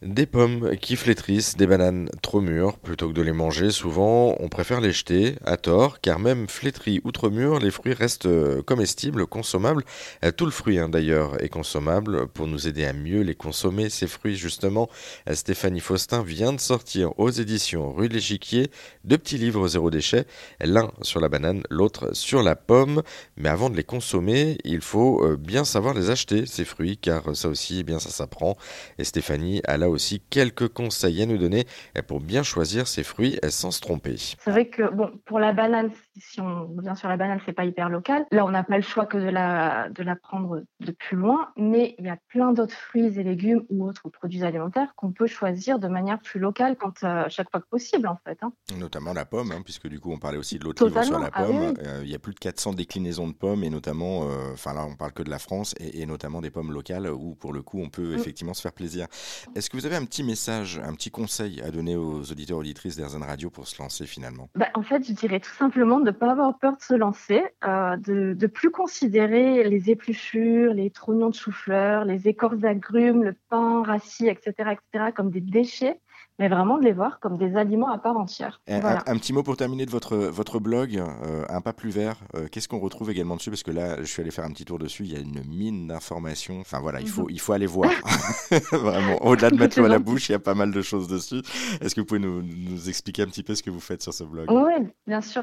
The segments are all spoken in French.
Des pommes qui flétrissent, des bananes trop mûres, plutôt que de les manger, souvent on préfère les jeter, à tort, car même flétris ou trop mûrs, les fruits restent euh, comestibles, consommables. Euh, tout le fruit hein, d'ailleurs est consommable. Pour nous aider à mieux les consommer, ces fruits justement, euh, Stéphanie Faustin vient de sortir aux éditions Rue de l'Échiquier deux petits livres zéro déchet, l'un sur la banane, l'autre sur la pomme. Mais avant de les consommer, il faut bien savoir les acheter, ces fruits, car ça aussi, eh bien ça s'apprend. Et Stéphanie a là aussi quelques conseils à nous donner pour bien choisir ses fruits sans se tromper. C'est vrai que bon, pour la banane, si on vient sur la banane, c'est pas hyper local. Là, on n'a pas le choix que de la, de la prendre de plus loin, mais il y a plein d'autres fruits et légumes ou autres produits alimentaires qu'on peut choisir de manière plus locale quand à euh, chaque fois que possible, en fait. Hein. Notamment la pomme, hein, puisque du coup, on parlait aussi de l'autre livre sur la ah pomme. Euh, il y a plus de 400 déclinaisons de pommes, et notamment, euh, enfin là, on parle que de la France, et, notamment des pommes locales, où pour le coup, on peut mm. effectivement se faire plaisir. Est-ce que vous avez un petit message, un petit conseil à donner aux auditeurs auditrices d'Airzen Radio pour se lancer finalement? Bah, En fait, je dirais tout simplement de ne pas avoir peur de se lancer, euh, de ne plus considérer les épluchures, les trognons de chou-fleur, les écorces d'agrumes, le pain rassis, etc., etc., comme des déchets mais vraiment de les voir comme des aliments à part entière. Un, petit mot pour terminer de votre, votre blog, euh, Un pas plus vert. Euh, qu'est-ce qu'on retrouve également dessus? Parce que là, je suis allé faire un petit tour dessus, il y a une mine d'informations. Enfin voilà, il faut, mhm. il faut aller voir. Vraiment, au-delà de mettre l'eau à la bouche, il y a pas mal de choses dessus. Est-ce que vous pouvez nous, nous, expliquer un petit peu ce que vous faites sur ce blog? Oui, bien sûr.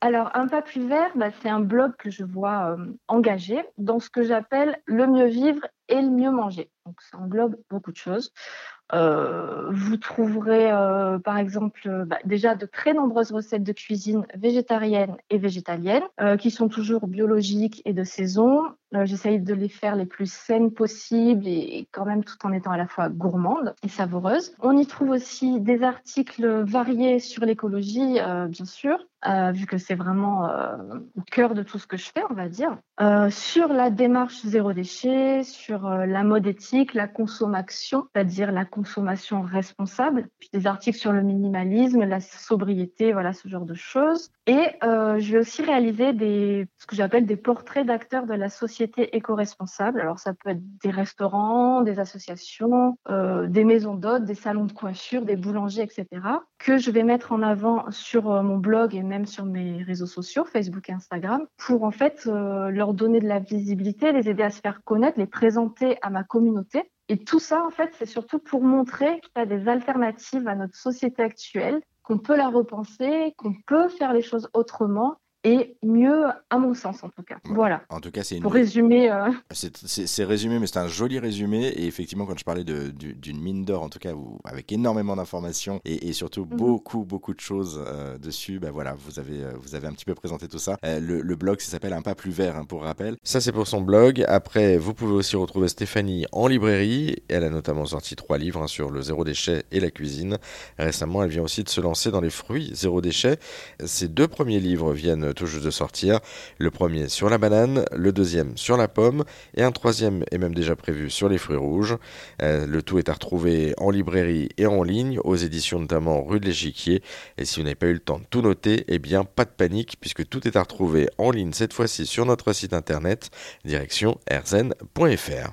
Alors, Un pas plus vert, bah, c'est un blog que je vois euh, engagé dans ce que j'appelle le mieux vivre et le mieux manger. Donc, ça englobe beaucoup de choses. Euh, vous trouverez euh, par exemple euh, bah, déjà de très nombreuses recettes de cuisine végétarienne et végétalienne qui sont toujours biologiques et de saison. J'essaye de les faire les plus saines possibles et quand même tout en étant à la fois gourmande et savoureuse. On y trouve aussi des articles variés sur l'écologie, bien sûr, vu que c'est vraiment au cœur de tout ce que je fais, on va dire, sur la démarche zéro déchet, sur la mode éthique, la consommation, c'est-à-dire la consommation responsable, puis des articles sur le minimalisme, la sobriété, voilà ce genre de choses. Et je vais aussi réaliser ce que j'appelle des portraits d'acteurs de la société éco-responsable. Alors ça peut être des restaurants, des associations, des maisons d'hôtes, des salons de coiffure, des boulangers, etc., que je vais mettre en avant sur mon blog et même sur mes réseaux sociaux, Facebook et Instagram, pour en fait euh, leur donner de la visibilité, les aider à se faire connaître, les présenter à ma communauté. Et tout ça, en fait, c'est surtout pour montrer qu'il y a des alternatives à notre société actuelle, qu'on peut la repenser, qu'on peut faire les choses autrement et mieux, à mon sens en tout cas. Voilà. En tout cas, c'est une... Pour résumer. Euh, c'est résumé, mais c'est un joli résumé. Et effectivement, quand je parlais d'une mine d'or, en tout cas, avec énormément d'informations et, surtout mhm. beaucoup, beaucoup de choses euh, dessus, ben voilà, vous avez, euh, vous avez un petit peu présenté tout ça. le, blog, ça s'appelle Un pas plus vert, hein, pour rappel. Ça, c'est pour son blog. Après, vous pouvez aussi retrouver Stéphanie en librairie. Elle a notamment sorti trois livres hein, sur le zéro déchet et la cuisine. Récemment, elle vient aussi de se lancer dans les fruits zéro déchet. Ces deux premiers livres viennent tout juste de sortir. Le premier sur la banane, le deuxième sur la pomme et un troisième est même déjà prévu sur les fruits rouges. Euh, le tout est à retrouver en librairie et en ligne, aux éditions notamment rue de l'Échiquier. Et si vous n'avez pas eu le temps de tout noter, eh bien pas de panique puisque tout est à retrouver en ligne cette fois-ci sur notre site internet direction erzen.fr.